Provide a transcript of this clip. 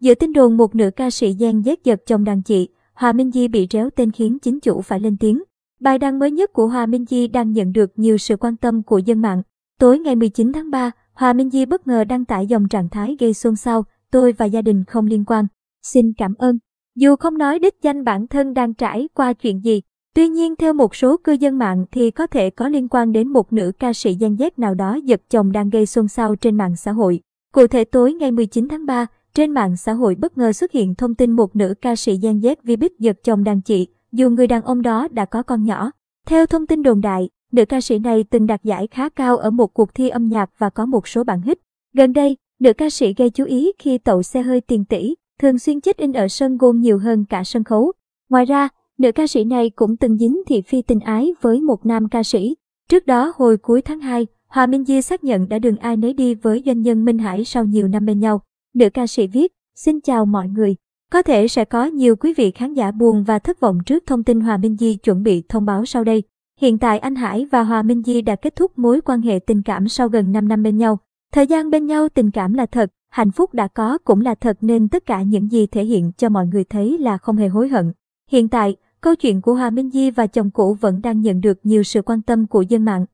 Giữa tin đồn một nữ ca sĩ gian dết giật chồng đàn chị, Hòa Minh Di bị réo tên khiến chính chủ phải lên tiếng. Bài đăng mới nhất của Hòa Minh Di đang nhận được nhiều sự quan tâm của dân mạng. Tối ngày 19 tháng 3, Hòa Minh Di bất ngờ đăng tải dòng trạng thái gây xôn xao, tôi và gia đình không liên quan. Xin cảm ơn. Dù không nói đích danh bản thân đang trải qua chuyện gì, tuy nhiên theo một số cư dân mạng thì có thể có liên quan đến một nữ ca sĩ gian dét nào đó giật chồng đang gây xôn xao trên mạng xã hội. Cụ thể tối ngày 19 tháng 3, trên mạng xã hội bất ngờ xuất hiện thông tin một nữ ca sĩ gian dét vì bích giật chồng đàn chị, dù người đàn ông đó đã có con nhỏ. Theo thông tin đồn đại, nữ ca sĩ này từng đạt giải khá cao ở một cuộc thi âm nhạc và có một số bản hit. Gần đây, nữ ca sĩ gây chú ý khi tậu xe hơi tiền tỷ, thường xuyên chết in ở sân gôn nhiều hơn cả sân khấu. Ngoài ra, nữ ca sĩ này cũng từng dính thị phi tình ái với một nam ca sĩ. Trước đó hồi cuối tháng 2, Hòa Minh Di xác nhận đã đường ai nấy đi với doanh nhân Minh Hải sau nhiều năm bên nhau. Nữ ca sĩ viết, xin chào mọi người. Có thể sẽ có nhiều quý vị khán giả buồn và thất vọng trước thông tin Hòa Minh Di chuẩn bị thông báo sau đây. Hiện tại anh Hải và Hòa Minh Di đã kết thúc mối quan hệ tình cảm sau gần 5 năm bên nhau. Thời gian bên nhau tình cảm là thật, hạnh phúc đã có cũng là thật nên tất cả những gì thể hiện cho mọi người thấy là không hề hối hận. Hiện tại, câu chuyện của Hòa Minh Di và chồng cũ vẫn đang nhận được nhiều sự quan tâm của dân mạng.